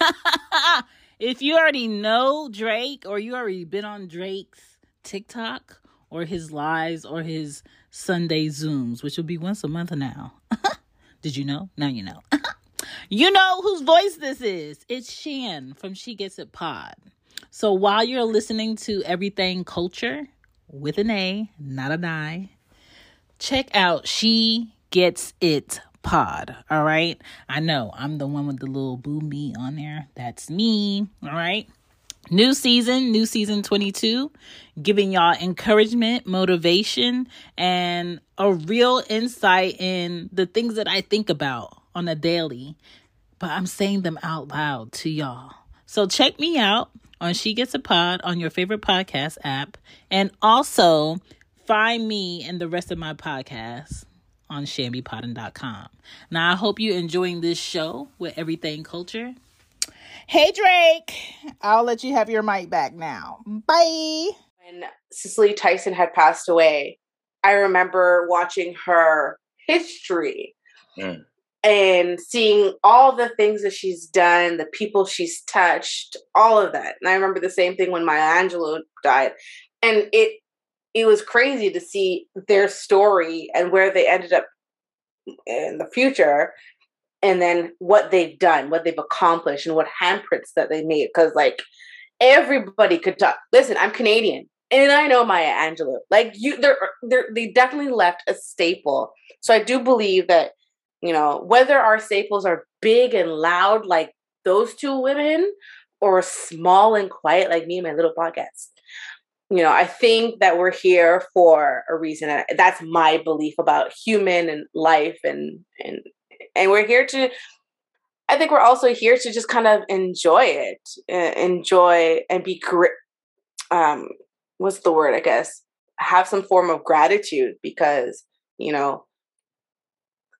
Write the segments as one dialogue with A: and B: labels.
A: if you already know Drake or you already been on Drake's TikTok or his lives or his Sunday Zooms, which will be once a month now. Did you know? Now you know. you know whose voice this is. It's Shan from She Gets It Pod. So while you're listening to Everything Culture with an A, not an I, check out She Gets It Pod. All right. I know I'm the one with the little boom me on there. That's me. All right. New season, new season 22, giving y'all encouragement, motivation, and a real insight in the things that I think about on a daily, but I'm saying them out loud to y'all. So check me out on She Gets It Pod on your favorite podcast app, and also find me and the rest of my podcasts on shambypodden.com. Now, I hope you're enjoying this show with Everything Culture. Hey, Drake. I'll let you have your mic back now. Bye.
B: When Cicely Tyson had passed away, I remember watching her history mm. and seeing all the things that she's done, the people she's touched, all of that. And I remember the same thing when Maya Angelou died. And it it was crazy to see their story and where they ended up in the future and then what they've done, what they've accomplished, and what handprints that they made. Because like everybody could talk. Listen, I'm Canadian, and I know Maya Angelou. Like you, they're, they're they definitely left a staple. So I do believe that you know whether our staples are big and loud like those two women, or small and quiet like me and my little podcast. You know, I think that we're here for a reason. That's my belief about human and life and and and we're here to i think we're also here to just kind of enjoy it uh, enjoy and be great um what's the word i guess have some form of gratitude because you know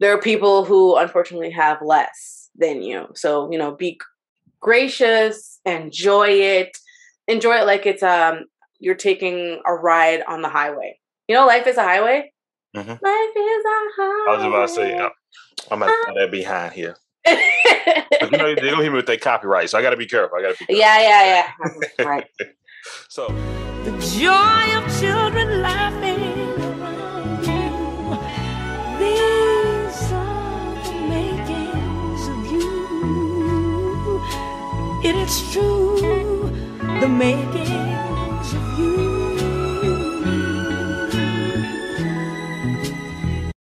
B: there are people who unfortunately have less than you so you know be gracious enjoy it enjoy it like it's um you're taking a ride on the highway you know life is a highway mm-hmm. life is a highway
C: i was about to say I'm gonna uh, that behind here. you know, they don't hear me with their copyright, so I gotta be careful. I gotta be careful.
B: Yeah, yeah, yeah. right.
C: so
A: the joy of children laughing around you. These are the makings of you. It is true, the makings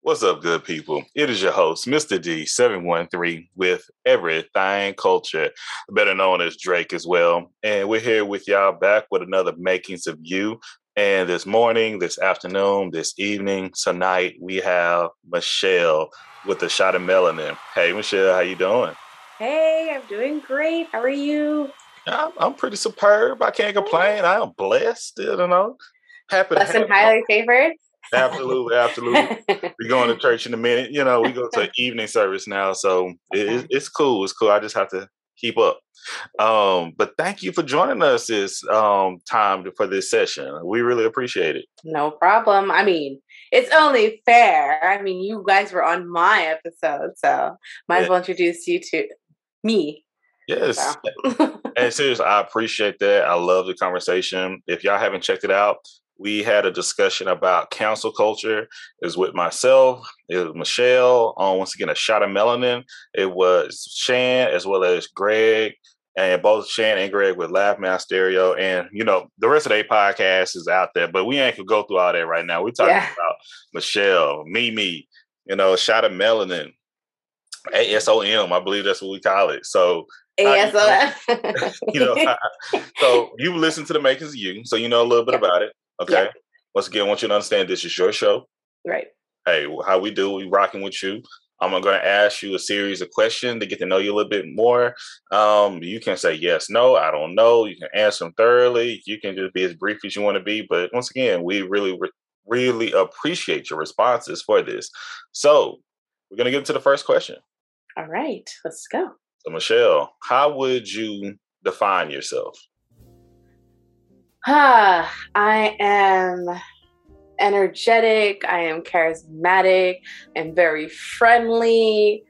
C: What's up, good people? It is your host, Mr. D713, with Everything Culture, better known as Drake as well. And we're here with y'all back with another Makings of You. And this morning, this afternoon, this evening, tonight, we have Michelle with a shot of melanin. Hey, Michelle, how you doing?
B: Hey, I'm doing great. How are you?
C: I'm, I'm pretty superb. I can't complain. I am blessed. You know,
B: happy. Blessed and highly favored.
C: Absolutely, absolutely. We're going to church in a minute. You know, we go to evening service now, so it, it's cool. It's cool. I just have to keep up. Um, but thank you for joining us this um, time for this session. We really appreciate it.
B: No problem. I mean, it's only fair. I mean, you guys were on my episode, so might yeah. as well introduce you to me.
C: Yes. So. and seriously, I appreciate that. I love the conversation. If y'all haven't checked it out, we had a discussion about cancel culture. Is with myself, it was Michelle, on once again a shot of melanin. It was Shan as well as Greg. And both Shan and Greg with Laugh Man Stereo. And you know, the rest of their podcast is out there, but we ain't gonna go through all that right now. We're talking yeah. about Michelle, Mimi, you know, shot of melanin. ASOM, I believe that's what we call it. So ASOM. you know, so you listen to the makings of you, so you know a little bit about it. Okay. Yeah. Once again, I want you to understand this is your show.
B: Right.
C: Hey, how we do, we rocking with you. I'm going to ask you a series of questions to get to know you a little bit more. Um, you can say yes, no, I don't know. You can answer them thoroughly. You can just be as brief as you want to be. But once again, we really, really appreciate your responses for this. So we're going to get into the first question.
B: All right, let's go.
C: So, Michelle, how would you define yourself?
B: Ah, I am energetic, I am charismatic, and very friendly.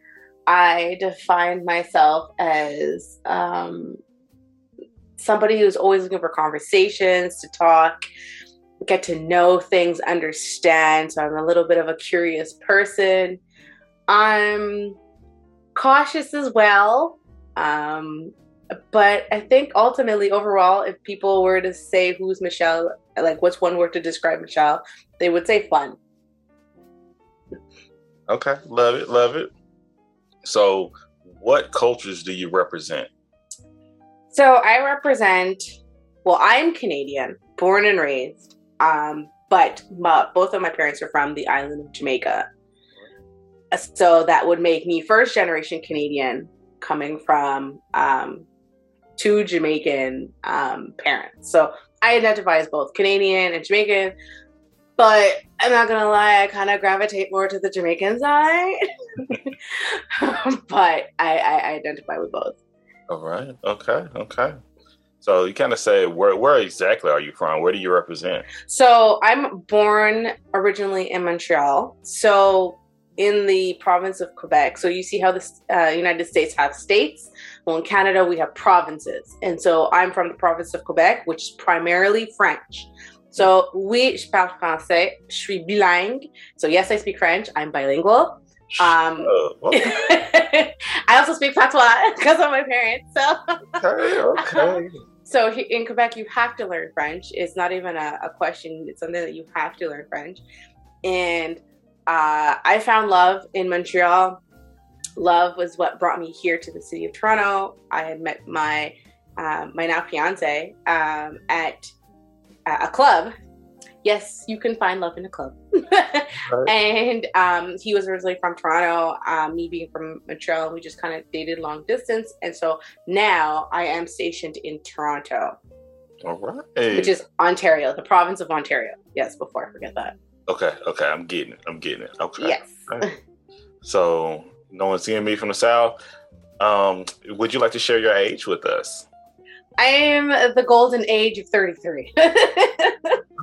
B: I define myself as um, somebody who's always looking for conversations to talk, get to know things, understand. So I'm a little bit of a curious person. I'm cautious as well. Um, but I think ultimately, overall, if people were to say who's Michelle, like what's one word to describe Michelle, they would say fun.
C: Okay, love it, love it. So, what cultures do you represent?
B: So, I represent, well, I'm Canadian, born and raised, um, but my, both of my parents are from the island of Jamaica. So, that would make me first generation Canadian coming from um, two Jamaican um, parents. So, I identify as both Canadian and Jamaican. But I'm not gonna lie, I kind of gravitate more to the Jamaican side. but I, I identify with both.
C: All right. Okay. Okay. So you kind of say where where exactly are you from? Where do you represent?
B: So I'm born originally in Montreal. So in the province of Quebec. So you see how the uh, United States have states. Well, in Canada we have provinces, and so I'm from the province of Quebec, which is primarily French. So, oui, je parle français. Je suis bilingue. So, yes, I speak French. I'm bilingual. Um, uh, I also speak patois because of my parents. So, okay, okay. so in Quebec, you have to learn French. It's not even a, a question. It's something that you have to learn French. And uh, I found love in Montreal. Love was what brought me here to the city of Toronto. I had met my um, my now fiance um, at a club. Yes, you can find love in a club. right. And um, he was originally from Toronto, um, me being from Montreal. We just kind of dated long distance. And so now I am stationed in Toronto.
C: All right.
B: Which is Ontario, the province of Ontario. Yes, before I forget that.
C: Okay, okay. I'm getting it. I'm getting it. Okay.
B: Yes.
C: Right. So, no one seeing me from the South. Um, would you like to share your age with us?
B: I am the golden age of 33.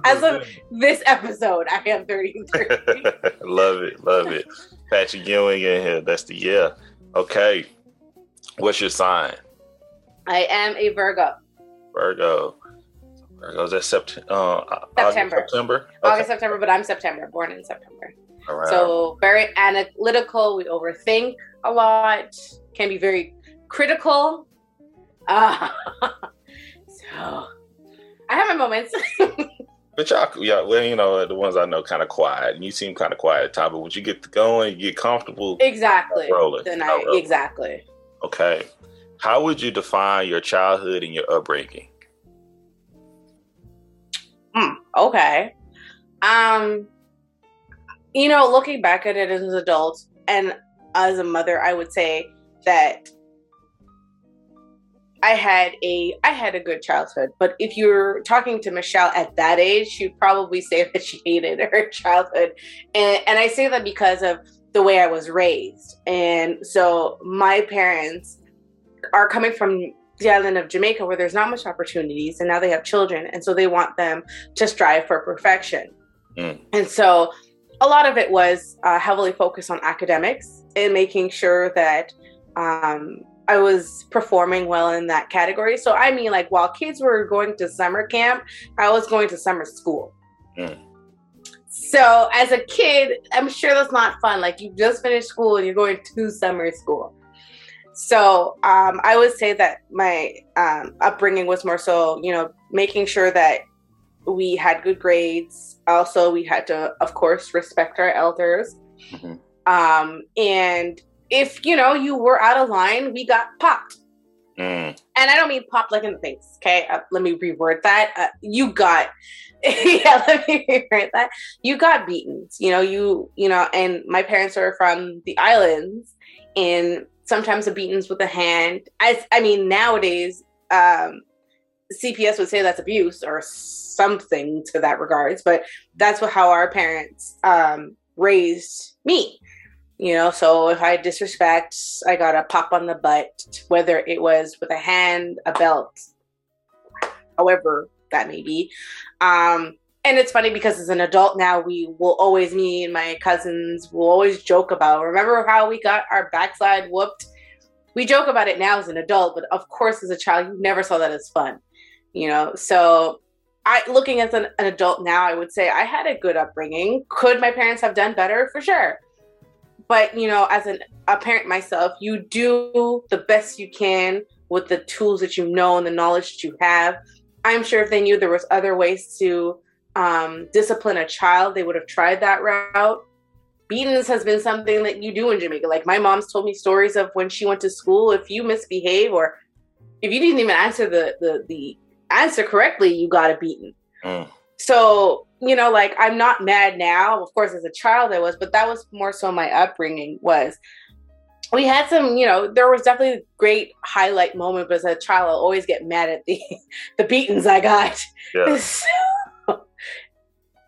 B: As of this episode, I am 33.
C: love it, love it. Patrick Ewing in here. That's the yeah. Okay. What's your sign?
B: I am a Virgo.
C: Virgo. Virgo's at sept- uh,
B: September.
C: August, September.
B: Okay. August, September, but I'm September, born in September. So very analytical. We overthink a lot. Can be very critical uh, so I have my moments.
C: but y'all, yeah, well, you know, the ones I know kind of quiet, and you seem kind of quiet, Ty. But once you get going, you get comfortable.
B: Exactly. Rolling. Then I, rolling. exactly.
C: Okay. How would you define your childhood and your upbringing?
B: Hmm. Okay. Um. You know, looking back at it as an adult and as a mother, I would say that I had a I had a good childhood, but if you're talking to Michelle at that age, she'd probably say that she hated her childhood, and and I say that because of the way I was raised, and so my parents are coming from the island of Jamaica where there's not much opportunities, and now they have children, and so they want them to strive for perfection, mm. and so a lot of it was uh, heavily focused on academics and making sure that um, I was performing well in that category. So I mean, like while kids were going to summer camp, I was going to summer school. Mm. So as a kid, I'm sure that's not fun. Like you just finished school and you're going to summer school. So um, I would say that my um, upbringing was more so, you know, making sure that we had good grades. Also, we had to, of course, respect our elders. Mm-hmm. Um, and if you know you were out of line, we got popped. Mm. And I don't mean popped like in the face. Okay, uh, let me reword that. Uh, you got, yeah, let me reword that. You got beaten. You know, you you know, and my parents are from the islands, and sometimes the beatings with a hand. I I mean, nowadays, um, CPS would say that's abuse or something to that regards, but that's what how our parents um, raised me you know? So if i disrespect i got a pop on the butt whether it was with a hand a belt however that may be. Um and it's funny because as an adult now, we will always, me and my cousins will always joke about, remember how we got our backside whooped? We joke about it now as an adult, but of course, as a child, you never saw that as fun, you know? So, I, looking as an, an adult now, I would say I had a good upbringing. Could my parents have done better? For sure. But, you know, as an, a parent myself, you do the best you can with the tools that you know and the knowledge that you have. I'm sure if they knew there was other ways to um, discipline a child, they would have tried that route. Beatings has been something that you do in Jamaica. Like my mom's told me stories of when she went to school. If you misbehave or if you didn't even answer the the, the answer correctly, you got a beating. Mm. So you know, like I'm not mad now. Of course, as a child I was, but that was more so my upbringing was. We had some, you know, there was definitely a great highlight moment, but as a child, I'll always get mad at the the beatings I got. Yeah.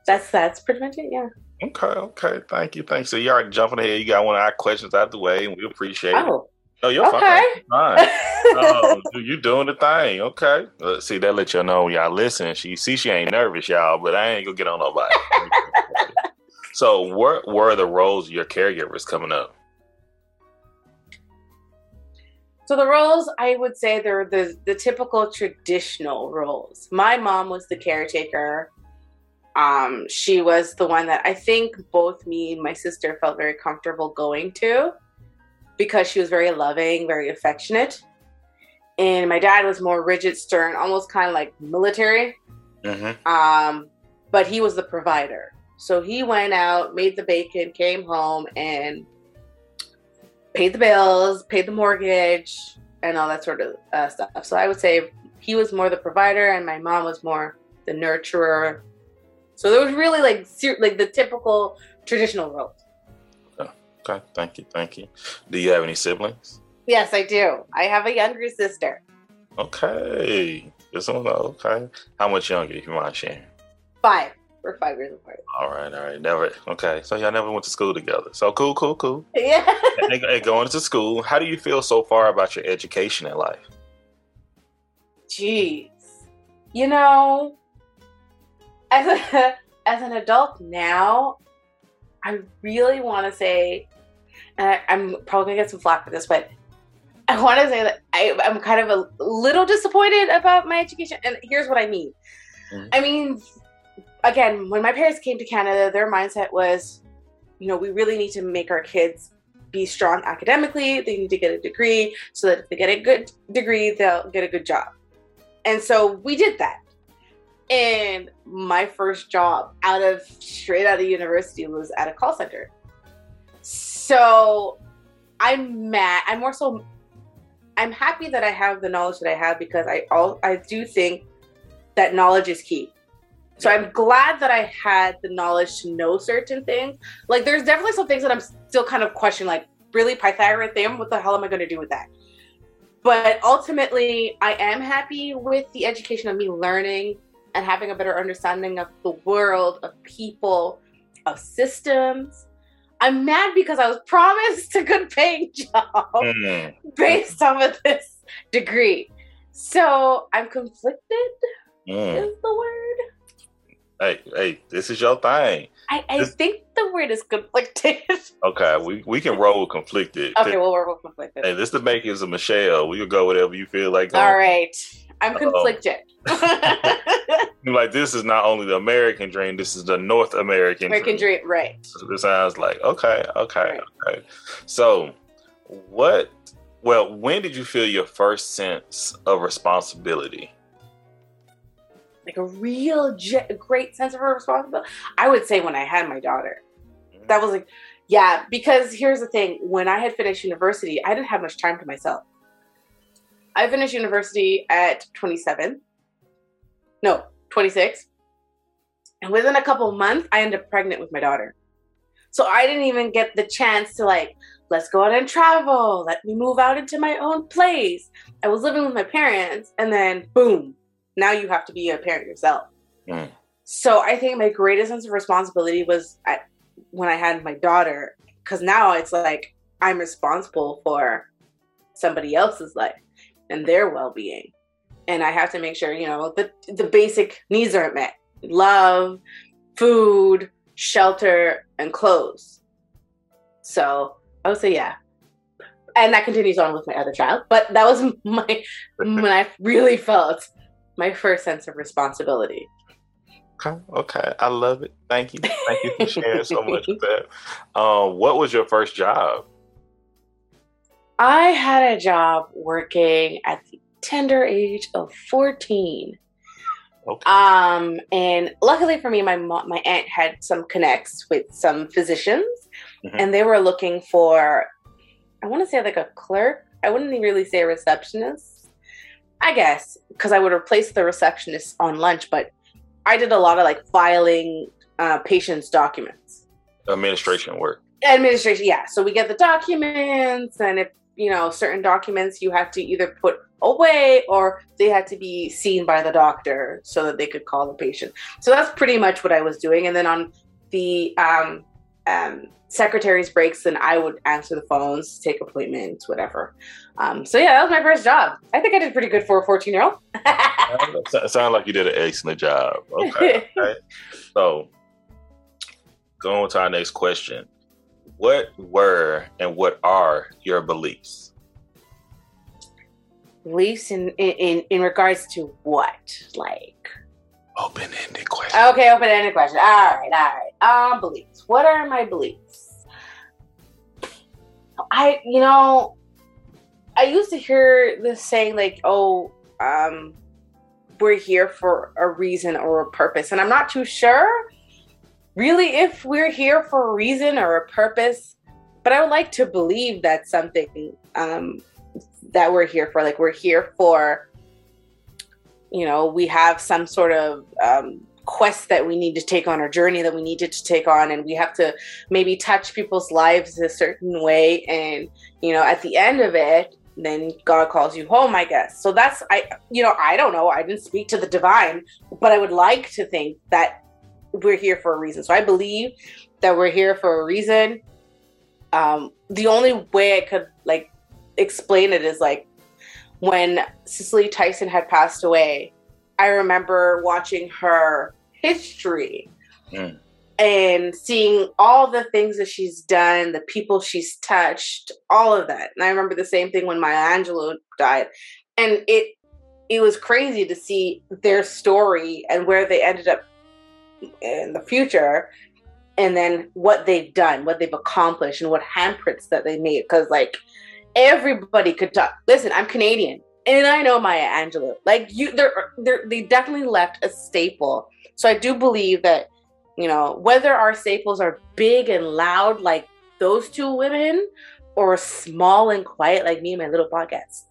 B: that's that's pretty much it. Yeah.
C: Okay. Okay. Thank you. Thanks. So you already jumping ahead. You got one of our questions out the way, and we appreciate oh. it. Oh, you're okay. fine. fine. oh, you doing the thing. Okay. Uh, see, that let y'all know y'all listen. She see she ain't nervous, y'all, but I ain't gonna get on nobody. so where were the roles your caregivers coming up?
B: So the roles, I would say, they're the the typical traditional roles. My mom was the caretaker. Um, she was the one that I think both me and my sister felt very comfortable going to because she was very loving, very affectionate. And my dad was more rigid, stern, almost kind of like military. Mm-hmm. Um, but he was the provider. So he went out, made the bacon, came home, and paid the bills, paid the mortgage, and all that sort of uh, stuff. So I would say he was more the provider, and my mom was more the nurturer. So there was really like like the typical traditional roles.
C: Okay, thank you, thank you. Do you have any siblings?
B: Yes, I do. I have a younger sister.
C: Okay, this one, okay. How much younger, if you mind sharing?
B: Five. We're five years apart.
C: All right, all right. Never. Okay, so y'all never went to school together. So cool, cool, cool.
B: Yeah.
C: and, and going to school, how do you feel so far about your education in life?
B: Jeez, you know, as a as an adult now, I really want to say, and I, am probably gonna get some flack for this, but I want to say that I, am kind of a little disappointed about my education. And here's what I mean. Mm-hmm. I mean, again, when my parents came to Canada, their mindset was, you know, we really need to make our kids be strong academically. They need to get a degree so that if they get a good degree, they'll get a good job. And so we did that. And my first job out of straight out of university was at a call center. So I'm mad. I'm more so I'm happy that I have the knowledge that I have because I all I do think that knowledge is key. So I'm glad that I had the knowledge to know certain things. Like there's definitely some things that I'm still kind of questioning, like really Pythagorean theorem, what the hell am I gonna do with that? But ultimately I am happy with the education of me learning and having a better understanding of the world, of people, of systems. I'm mad because I was promised a good paying job mm. based off of this degree. So I'm conflicted, mm. is the word.
C: Hey, hey, this is your thing.
B: I, I this... think the word is conflicted.
C: Okay, we, we can roll with conflicted.
B: Okay, we'll roll with conflicted.
C: Hey, this is the makings of Michelle. We can go whatever you feel like. Going.
B: All right. I'm conflicted.
C: like this is not only the American dream, this is the North American
B: American dream, dream right?
C: So this sounds like okay, okay, right. okay. So, what? Well, when did you feel your first sense of responsibility?
B: Like a real great sense of responsibility. I would say when I had my daughter, mm-hmm. that was like, yeah. Because here's the thing: when I had finished university, I didn't have much time to myself. I finished university at 27. No, 26. And within a couple months, I ended up pregnant with my daughter. So I didn't even get the chance to like, let's go out and travel. Let me move out into my own place. I was living with my parents, and then boom, now you have to be a parent yourself. Mm. So I think my greatest sense of responsibility was at, when I had my daughter, because now it's like I'm responsible for somebody else's life and their well-being and i have to make sure you know the the basic needs aren't met love, food, shelter, and clothes. So I would say, yeah. And that continues on with my other child. But that was my when I really felt my first sense of responsibility.
C: Okay, okay, I love it. Thank you, thank you for sharing so much of that. Um, what was your first job?
B: I had a job working at the tender age of fourteen. Okay. Um, and luckily for me, my mom, my aunt had some connects with some physicians, mm-hmm. and they were looking for, I want to say like a clerk. I wouldn't really say a receptionist. I guess because I would replace the receptionist on lunch, but I did a lot of like filing uh, patients' documents.
C: Administration work.
B: Administration, yeah. So we get the documents, and if you know certain documents, you have to either put away or they had to be seen by the doctor so that they could call the patient. So that's pretty much what I was doing. And then on the um, um, secretary's breaks, then I would answer the phones, take appointments, whatever. Um, so yeah, that was my first job. I think I did pretty good for a 14 year old.
C: it sounds like you did an excellent job. Okay. okay. So going to our next question. What were and what are your beliefs?
B: Beliefs in in in regards to what? Like
C: open-ended question.
B: Okay, open-ended question. All right, all right. Um, beliefs. What are my beliefs? I, you know, I used to hear this saying like, "Oh, um, we're here for a reason or a purpose," and I'm not too sure, really, if we're here for a reason or a purpose. But I would like to believe that something um, that we're here for. Like we're here for, you know, we have some sort of um, quest that we need to take on, or journey that we needed to take on, and we have to maybe touch people's lives a certain way. And you know, at the end of it, then God calls you home, I guess. So that's I, you know, I don't know. I didn't speak to the divine, but I would like to think that we're here for a reason. So I believe that we're here for a reason. Um, the only way I could like explain it is like when Cicely Tyson had passed away, I remember watching her history mm. and seeing all the things that she's done, the people she's touched, all of that. And I remember the same thing when Maya Angelou died. And it it was crazy to see their story and where they ended up in the future and then what they've done, what they've accomplished and what handprints that they made. Cause like everybody could talk. Listen, I'm Canadian and I know Maya Angelou. Like you, they're, they're, they definitely left a staple. So I do believe that, you know, whether our staples are big and loud like those two women or small and quiet like me and my little podcast,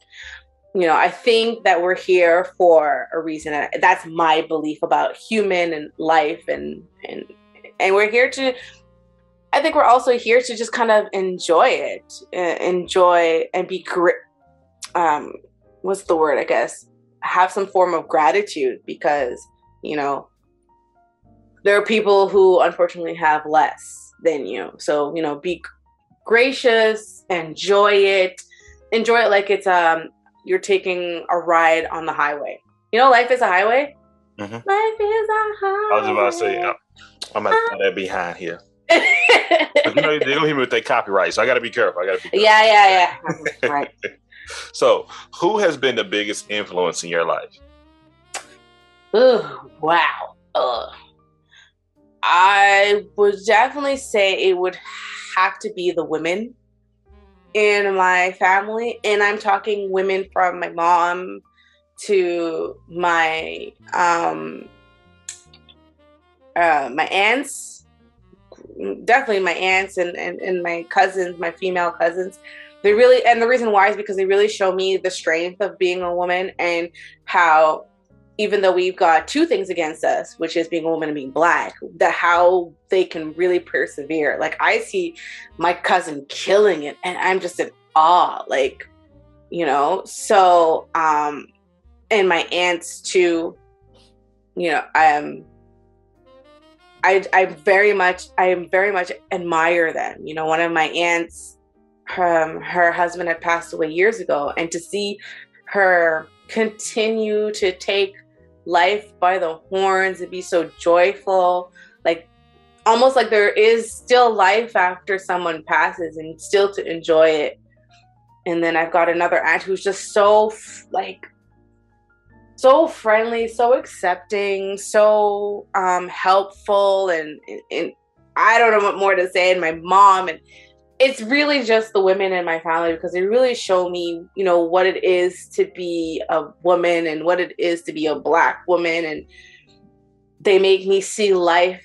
B: you know, I think that we're here for a reason. That's my belief about human and life and, and, and we're here to I think we're also here to just kind of enjoy it, uh, enjoy and be great. Um, what's the word? I guess have some form of gratitude because you know there are people who unfortunately have less than you. So you know, be gracious, enjoy it, enjoy it like it's um you're taking a ride on the highway. You know, life is a highway. Mm-hmm. Life is a highway.
C: I was about to say, I'm gonna put that behind here you know, they don't hear me with their copyright, so I got to be careful. I got to be. Careful.
B: Yeah, yeah, yeah. right.
C: so, who has been the biggest influence in your life?
B: Oh wow. I would definitely say it would have to be the women in my family, and I'm talking women from my mom to my um uh, my aunts definitely my aunts and, and, and my cousins, my female cousins, they really, and the reason why is because they really show me the strength of being a woman and how even though we've got two things against us, which is being a woman and being black, that how they can really persevere. Like I see my cousin killing it and I'm just in awe. Like, you know, so um and my aunts too, you know, um I I very much I am very much admire them. You know, one of my aunts, um, her husband had passed away years ago, and to see her continue to take life by the horns and be so joyful, like almost like there is still life after someone passes and still to enjoy it. And then I've got another aunt who's just so like so friendly, so accepting, so um helpful and, and, and I don't know what more to say and my mom and it's really just the women in my family because they really show me, you know, what it is to be a woman and what it is to be a black woman. And they make me see life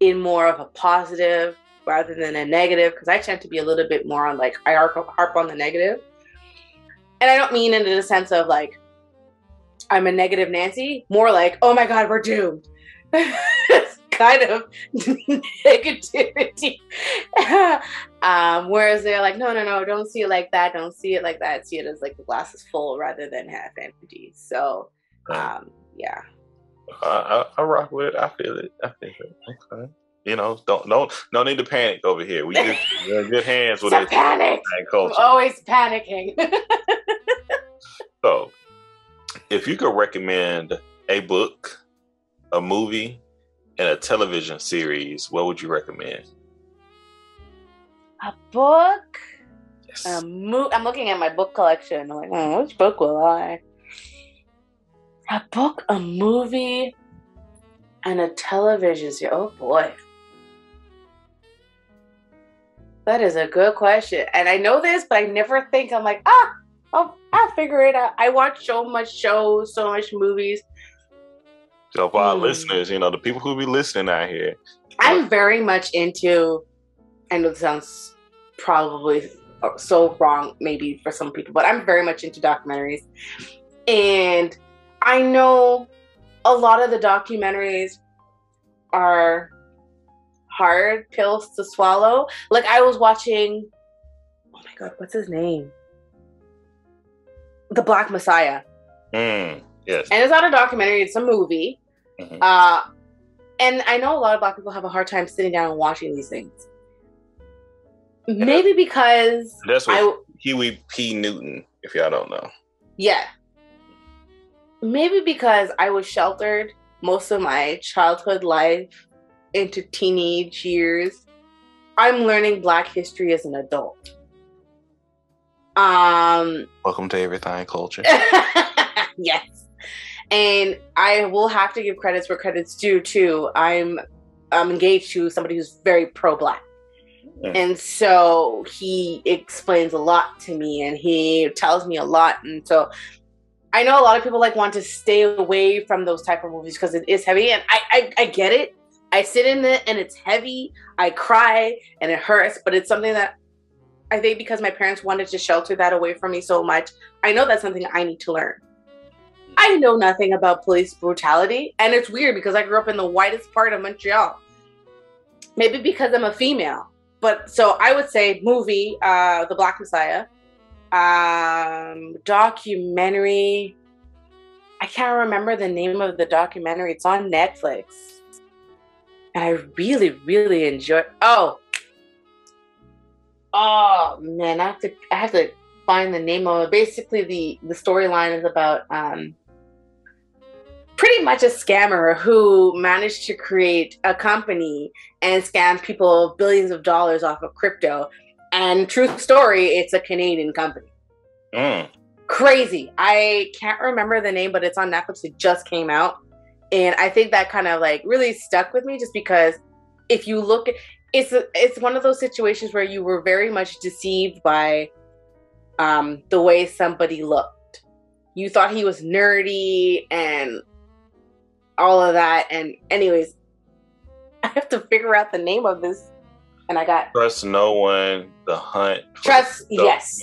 B: in more of a positive rather than a negative because I tend to be a little bit more on like, I harp, on the negative. And I don't mean in a sense of like, I'm a negative Nancy, more like, oh my God, we're doomed. kind of negativity. um, whereas they're like, no, no, no, don't see it like that. Don't see it like that. See it as like the glass is full rather than half empty. So, um, yeah.
C: I, I, I rock with it. I feel it. I feel it. Okay. You know, don't don't no need to panic over here. We just we're in good hands with it.
B: Panic. Culture. I'm always panicking.
C: so, if you could recommend a book, a movie, and a television series, what would you recommend?
B: A book? Yes. A mo- I'm looking at my book collection. I'm like, oh, which book will I? A book, a movie, and a television series. Oh boy. That is a good question. And I know this, but I never think I'm like, ah, I'll, I'll figure it out. I watch so much shows, so much movies.
C: So for our mm. listeners, you know, the people who be listening out here.
B: I'm very much into I know this sounds probably so wrong maybe for some people, but I'm very much into documentaries. And I know a lot of the documentaries are hard pills to swallow. Like I was watching oh my god, what's his name? The Black Messiah.
C: Mm. Yes.
B: And it's not a documentary, it's a movie. Mm-hmm. Uh, and I know a lot of black people have a hard time sitting down and watching these things. Maybe because
C: that's what I, Huey P. Newton, if y'all don't know.
B: Yeah. Maybe because I was sheltered most of my childhood life into teenage years. I'm learning black history as an adult. Um
C: Welcome to Everything Culture.
B: yes. And I will have to give credits where credits due too. I'm I'm engaged to somebody who's very pro black. Yeah. And so he explains a lot to me and he tells me a lot. And so I know a lot of people like want to stay away from those type of movies because it is heavy. And I, I, I get it. I sit in it and it's heavy. I cry and it hurts, but it's something that I think because my parents wanted to shelter that away from me so much, I know that's something I need to learn. I know nothing about police brutality, and it's weird because I grew up in the whitest part of Montreal. Maybe because I'm a female, but so I would say movie, uh, The Black Messiah, um, documentary. I can't remember the name of the documentary. It's on Netflix, and I really, really enjoy. Oh, oh man, I have to, I have to find the name of it. Basically, the the storyline is about um, pretty much a scammer who managed to create a company and scam people billions of dollars off of crypto. And truth story, it's a Canadian company.
C: Mm.
B: Crazy. I can't remember the name, but it's on Netflix. It just came out. And I think that kind of like really stuck with me just because if you look at it's a, it's one of those situations where you were very much deceived by um, the way somebody looked. You thought he was nerdy and all of that. And anyways, I have to figure out the name of this. And I got
C: Trust No One, The Hunt.
B: Trust, the yes.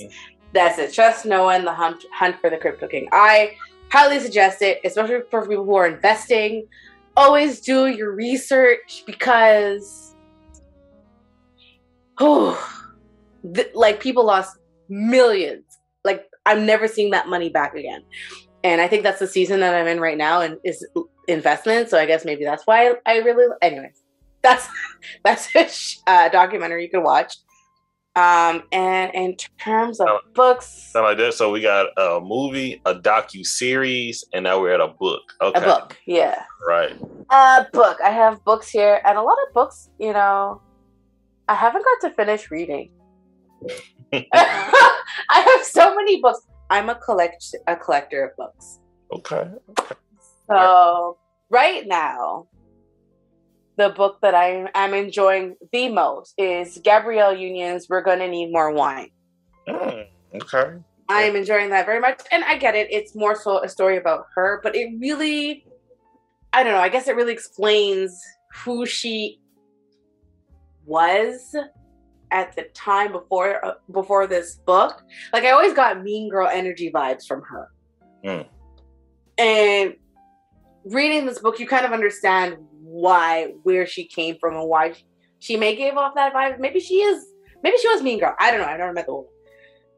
B: That's it. Trust No One, The Hunt, Hunt for the Crypto King. I highly suggest it, especially for people who are investing. Always do your research because, oh, th- like people lost millions. Like I'm never seeing that money back again. And I think that's the season that I'm in right now, and is investment. So I guess maybe that's why I, really. Anyways, that's that's a uh, documentary you can watch. Um, and in terms of books,
C: something like that. So we got a movie, a docu series, and now we're at a book. Okay,
B: a book, yeah,
C: right.
B: A book. I have books here, and a lot of books. You know, I haven't got to finish reading. I have so many books. I'm a collect a collector of books.
C: Okay. okay.
B: So right now, the book that I am enjoying the most is Gabrielle Union's We're Gonna Need More Wine.
C: Mm, okay.
B: I am enjoying that very much. And I get it, it's more so a story about her, but it really, I don't know, I guess it really explains who she was at the time before uh, before this book. Like I always got mean girl energy vibes from her. Mm. And reading this book, you kind of understand why where she came from and why she may give off that vibe. Maybe she is maybe she was mean girl. I don't know. I never met the woman.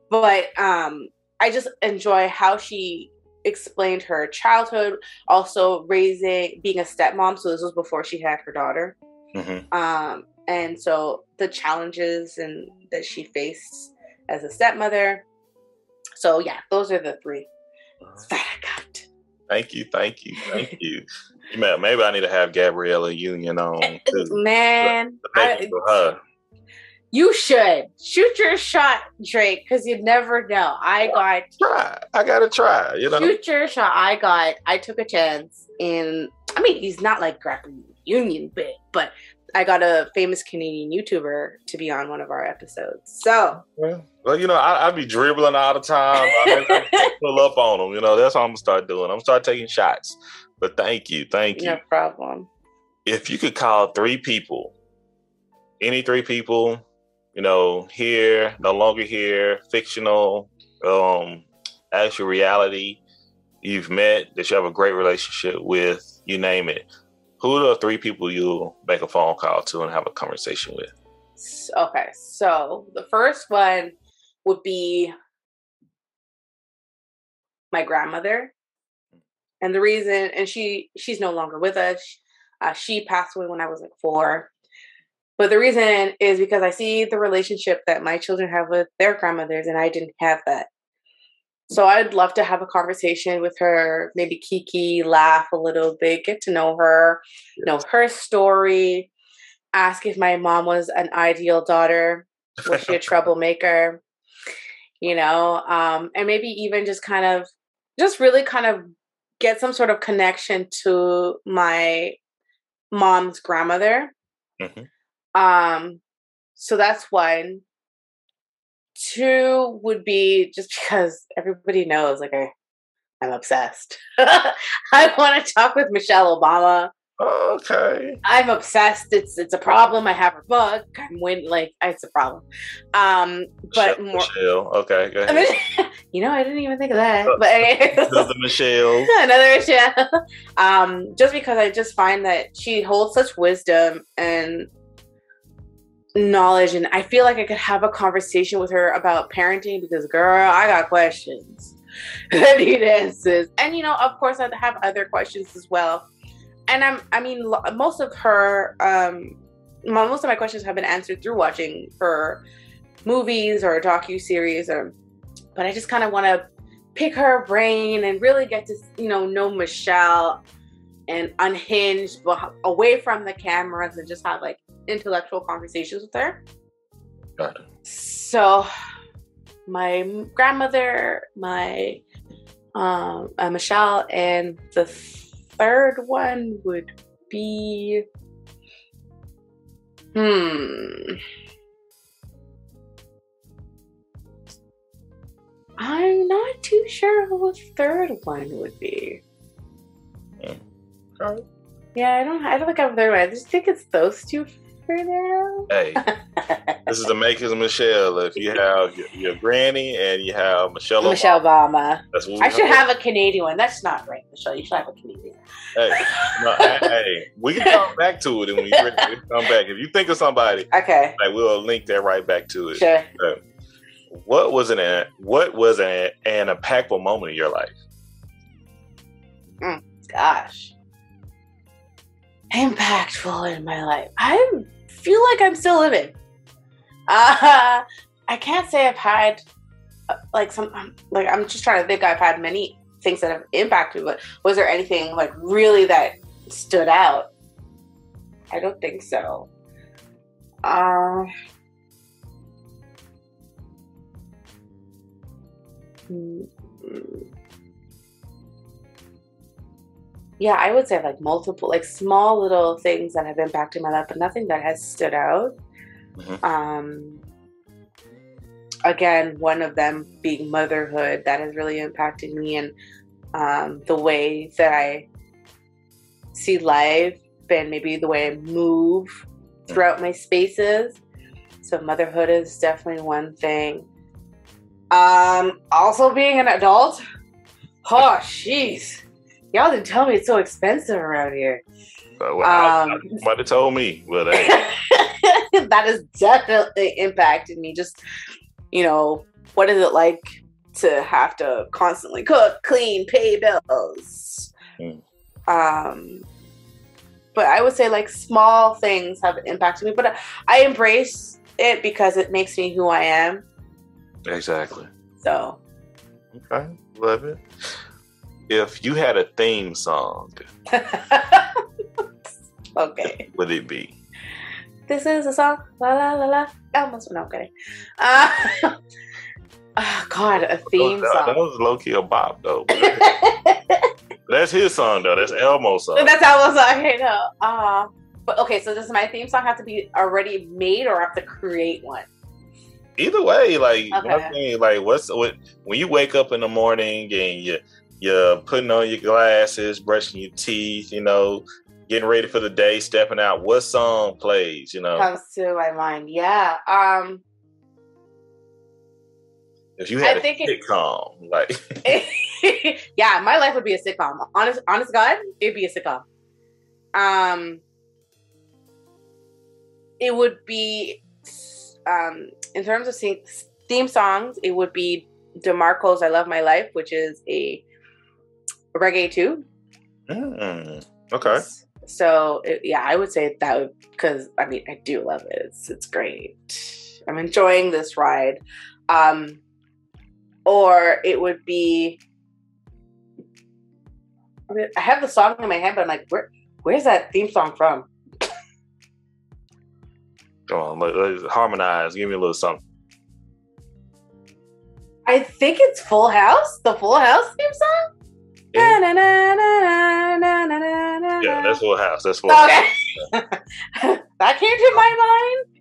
B: But um I just enjoy how she explained her childhood, also raising being a stepmom. So this was before she had her daughter. Mm-hmm. Um and so the challenges and that she faced as a stepmother. So yeah, those are the 3 uh-huh. that.
C: Thank you, thank you, thank you. Maybe I need to have Gabrielle Union on
B: too. Man, I, her. You should shoot your shot, Drake, because you never know. I got
C: try. I gotta try. You know,
B: shoot your shot. I got. I took a chance in. I mean, he's not like Gabrielle Union big, but I got a famous Canadian YouTuber to be on one of our episodes. So,
C: well, you know, I, I be dribbling all the time. I pull up on them. You know, that's what I'm gonna start doing. I'm gonna start taking shots. But thank you, thank you.
B: No problem.
C: If you could call three people, any three people, you know, here, no longer here, fictional, um, actual reality, you've met that you have a great relationship with, you name it who are the three people you'll make a phone call to and have a conversation with?
B: Okay, so the first one would be my grandmother, and the reason, and she she's no longer with us. Uh, she passed away when I was like four. But the reason is because I see the relationship that my children have with their grandmothers, and I didn't have that. So I'd love to have a conversation with her, maybe Kiki, laugh a little bit, get to know her, yes. know her story, ask if my mom was an ideal daughter, was she a troublemaker, you know, um, and maybe even just kind of, just really kind of get some sort of connection to my mom's grandmother. Mm-hmm. Um, so that's one. Two would be just because everybody knows, like I, I'm obsessed. I want to talk with Michelle Obama.
C: Okay.
B: I'm obsessed. It's it's a problem. I have her book. I'm win like it's a problem. Um, but
C: Michelle, more. Michelle. Okay. Go ahead.
B: you know, I didn't even think of that. But
C: another Michelle.
B: Another Michelle. Um, just because I just find that she holds such wisdom and knowledge and I feel like I could have a conversation with her about parenting because girl, I got questions. I need answers. And you know, of course I have other questions as well. And I'm I mean most of her um most of my questions have been answered through watching her movies or docu series or but I just kind of want to pick her brain and really get to you know know Michelle and unhinged away from the cameras and just have like intellectual conversations with her.
C: Got it.
B: So, my grandmother, my um, uh, Michelle, and the third one would be. Hmm. I'm not too sure who the third one would be.
C: Okay.
B: Yeah, I don't. I don't think I'm third one. I just think it's those two for now.
C: Hey, this is the makers of Michelle. If you have your, your granny and you have Michelle Obama.
B: Michelle Obama. That's what I should have a Canadian one. That's not right, Michelle. You should have a Canadian.
C: Hey, no, hey, we can come back to it and we can come back. If you think of somebody,
B: okay,
C: like we'll link that right back to it.
B: Sure.
C: what was an what was an, an impactful moment in your life?
B: Mm, gosh impactful in my life. I feel like I'm still living. Uh, I can't say I've had uh, like some um, like I'm just trying to think. I've had many things that have impacted, but was there anything like really that stood out? I don't think so. Uh, yeah, I would say like multiple, like small little things that have impacted my life, but nothing that has stood out. Mm-hmm. Um, again, one of them being motherhood that has really impacted me and um, the way that I see life and maybe the way I move throughout my spaces. So motherhood is definitely one thing. Um, also being an adult. Oh, jeez. Y'all didn't tell me it's so expensive around here.
C: Uh, well, um, somebody told me. Well,
B: that has definitely impacted me. Just, you know, what is it like to have to constantly cook, clean, pay bills? Mm. Um, but I would say like small things have impacted me. But I embrace it because it makes me who I am.
C: Exactly.
B: So.
C: Okay, love it. If you had a theme song,
B: okay,
C: would it be?
B: This is a song. La la la la. Almost. No, I'm kidding. Uh, oh God, a theme
C: that,
B: song.
C: That was low key a bop though. That's his song though. That's Elmo's song.
B: That's Elmo's song. Okay, no. Uh, but okay, so does my theme song have to be already made, or I have to create one?
C: Either way, like okay. like what's what when you wake up in the morning and you you're putting on your glasses, brushing your teeth, you know, getting ready for the day, stepping out. What song plays? You know,
B: comes to my mind. Yeah. Um.
C: If you had I a sitcom, it, like
B: yeah, my life would be a sitcom. Honest, honest God, it'd be a sitcom. Um, it would be, um, in terms of theme songs, it would be DeMarco's "I Love My Life," which is a reggae too.
C: Mm, okay.
B: So it, yeah, I would say that would because I mean I do love it. It's it's great. I'm enjoying this ride. Um, or it would be I, mean, I have the song in my head, but I'm like, where, where's that theme song from?
C: Come on, let, us harmonize. Give me a little something.
B: I think it's Full House, the Full House theme song. Yeah,
C: that's Full House. That's what. okay.
B: That came to my mind.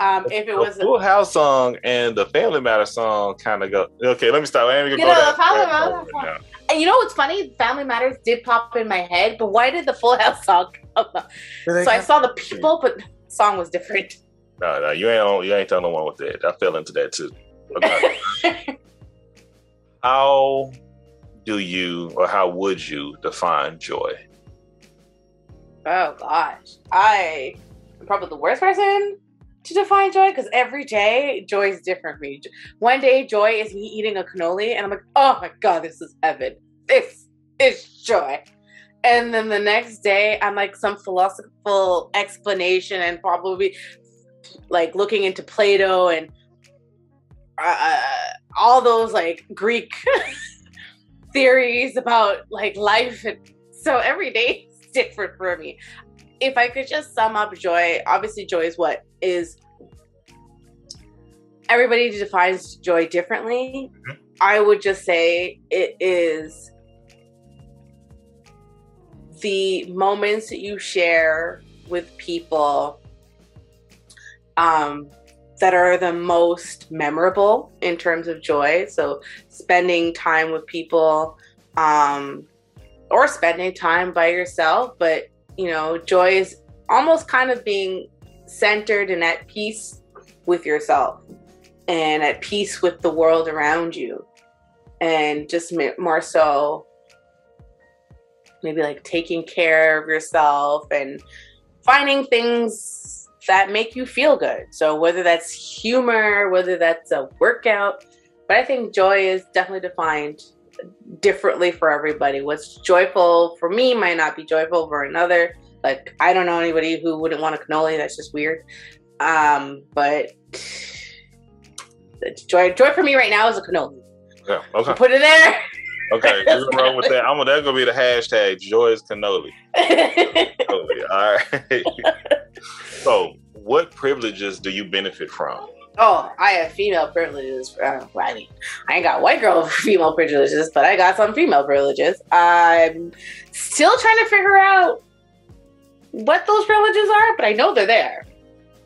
B: Um, if it was
C: a Full House song and the Family Matter song, kind of go. Okay, let me stop. I ain't gonna go know,
B: Family and you know what's funny? Family Matters did pop in my head, but why did the Full House song come up? So I saw the people, but the song was different.
C: No, no, you ain't you ain't telling no one with that. I fell into that too. Okay. how do you or how would you define joy?
B: Oh gosh, I am probably the worst person to define joy because every day joy is different for me. One day joy is me eating a cannoli and I'm like, oh my god, this is heaven. This is joy. And then the next day I'm like some philosophical explanation and probably like looking into Plato and uh, all those like Greek theories about like life and so every day is different for me if I could just sum up joy, obviously joy is what is everybody defines joy differently. Mm-hmm. I would just say it is the moments that you share with people um, that are the most memorable in terms of joy. So, spending time with people um, or spending time by yourself, but you know, joy is almost kind of being centered and at peace with yourself and at peace with the world around you. And just more so, maybe like taking care of yourself and finding things that make you feel good. So, whether that's humor, whether that's a workout, but I think joy is definitely defined differently for everybody. What's joyful for me might not be joyful for another. Like I don't know anybody who wouldn't want a cannoli. That's just weird. Um, but joy. Joy for me right now is a cannoli.
C: Yeah. Okay.
B: Put it there.
C: Okay, we're gonna with that. I'm gonna that's gonna be the hashtag Joy's cannoli. cannoli. All right. so, what privileges do you benefit from?
B: Oh, I have female privileges. Uh, well, I mean, I ain't got white girl female privileges, but I got some female privileges. I'm still trying to figure out what those privileges are, but I know they're there.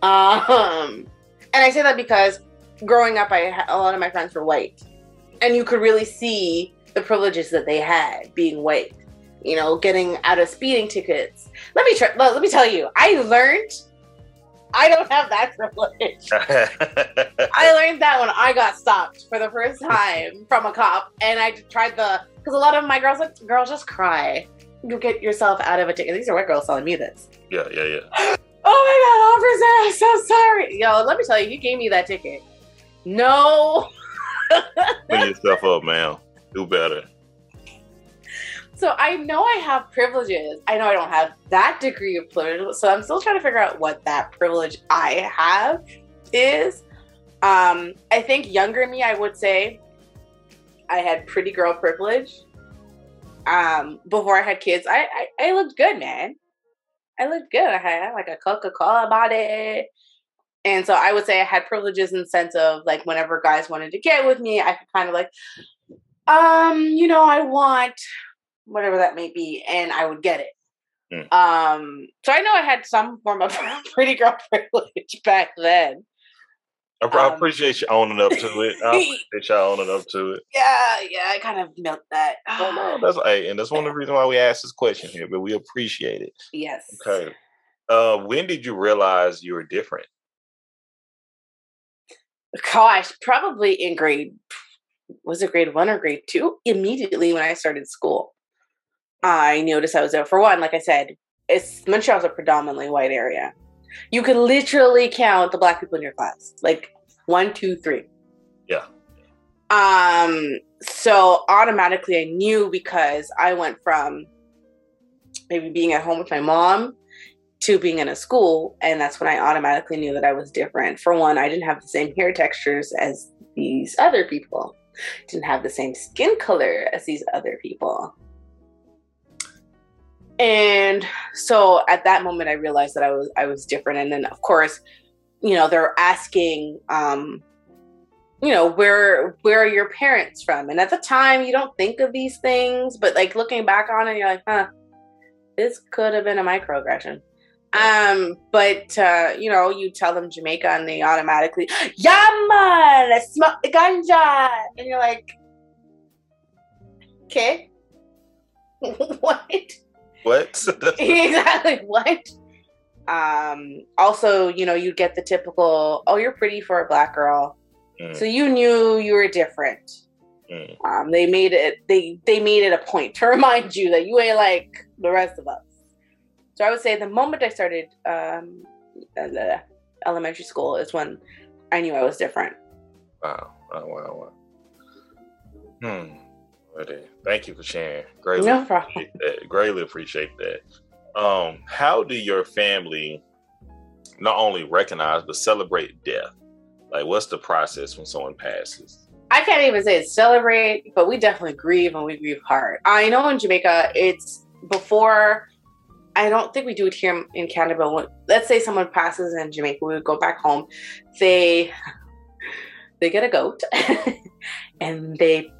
B: Um, and I say that because growing up, I a lot of my friends were white, and you could really see the privileges that they had being white. You know, getting out of speeding tickets. Let me try. Let me tell you, I learned I don't have that privilege. I learned that when I got stopped for the first time from a cop, and I tried the because a lot of my girls like girls just cry. You get yourself out of a ticket. These are white girls telling me this.
C: Yeah, yeah, yeah.
B: oh my god, officer, I'm so sorry. Yo, let me tell you, you gave me that ticket. No.
C: Clean yourself up, man. Do better.
B: So I know I have privileges. I know I don't have that degree of privilege. So I'm still trying to figure out what that privilege I have is. Um, I think younger me, I would say I had pretty girl privilege. Um, before I had kids, I, I, I looked good, man. I looked good. I had like a Coca Cola body. And so I would say I had privileges in the sense of like whenever guys wanted to get with me, I could kind of like, um, you know, I want whatever that may be, and I would get it. Mm. Um, so I know I had some form of pretty girl privilege back then.
C: I, um, appreciate you owning up to it. I appreciate y'all owning up to it.
B: Yeah, yeah, I kind of milked that.
C: Oh, no, that's hey, and that's one of the reasons why we asked this question here, but we appreciate it.
B: Yes.
C: Okay. Uh, when did you realize you were different?
B: Gosh, probably in grade was it grade one or grade two? Immediately when I started school. I noticed I was there. For one, like I said, it's Montreal's a predominantly white area. You could literally count the black people in your class, like one, two, three.
C: Yeah.
B: Um. So automatically, I knew because I went from maybe being at home with my mom to being in a school, and that's when I automatically knew that I was different. For one, I didn't have the same hair textures as these other people. Didn't have the same skin color as these other people. And so at that moment I realized that I was I was different. And then of course, you know, they're asking um, you know, where where are your parents from? And at the time you don't think of these things, but like looking back on it, you're like, huh, this could have been a microaggression. Um, but uh, you know, you tell them Jamaica and they automatically, yeah man, smoke the ganja. And you're like, okay. what?
C: What?
B: exactly. What? Um, also, you know, you get the typical, oh, you're pretty for a black girl. Mm. So you knew you were different. Mm. Um, they made it they they made it a point to remind you that you ain't like the rest of us. So I would say the moment I started um, the elementary school is when I knew I was different.
C: Wow! Wow! Wow! wow. Hmm. Thank you for sharing. Greatly
B: no problem.
C: appreciate that. Greatly appreciate that. Um, how do your family not only recognize but celebrate death? Like, what's the process when someone passes?
B: I can't even say it's celebrate, but we definitely grieve and we grieve hard. I know in Jamaica, it's before. I don't think we do it here in Canada. But when, let's say someone passes in Jamaica, we would go back home. They they get a goat and they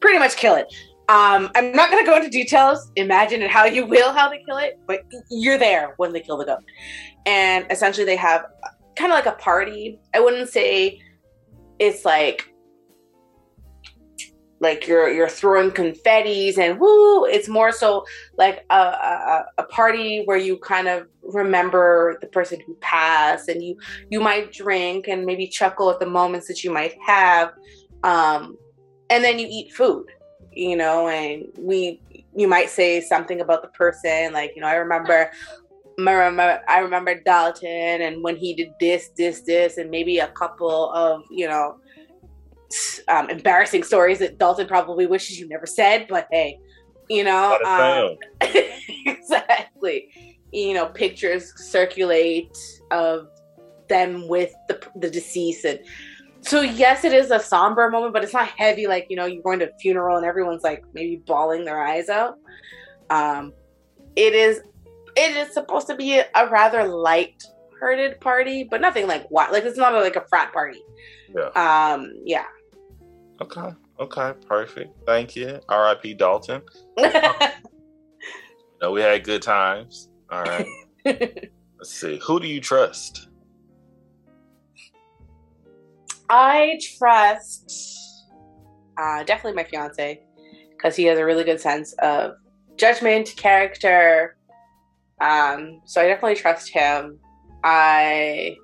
B: pretty much kill it. Um, I'm not going to go into details. Imagine how you will how they kill it, but you're there when they kill the goat. And essentially, they have kind of like a party. I wouldn't say it's like like you're you're throwing confettis and woo. It's more so like a, a, a party where you kind of remember the person who passed, and you you might drink and maybe chuckle at the moments that you might have. Um, and then you eat food you know and we you might say something about the person like you know i remember I remember Dalton and when he did this, this, this, and maybe a couple of, you know, um, embarrassing stories that Dalton probably wishes you never said, but hey, you know, um, exactly. You know, pictures circulate of them with the, the deceased and so yes, it is a somber moment, but it's not heavy. Like you know, you're going to a funeral and everyone's like maybe bawling their eyes out. Um, it is, it is supposed to be a, rather light-hearted party, but nothing like what. Like it's not a, like a frat party. Yeah. Um. Yeah.
C: Okay. Okay. Perfect. Thank you. R.I.P. Dalton. no, we had good times. All right. Let's see. Who do you trust?
B: I trust uh, definitely my fiance because he has a really good sense of judgment, character. Um, so I definitely trust him. I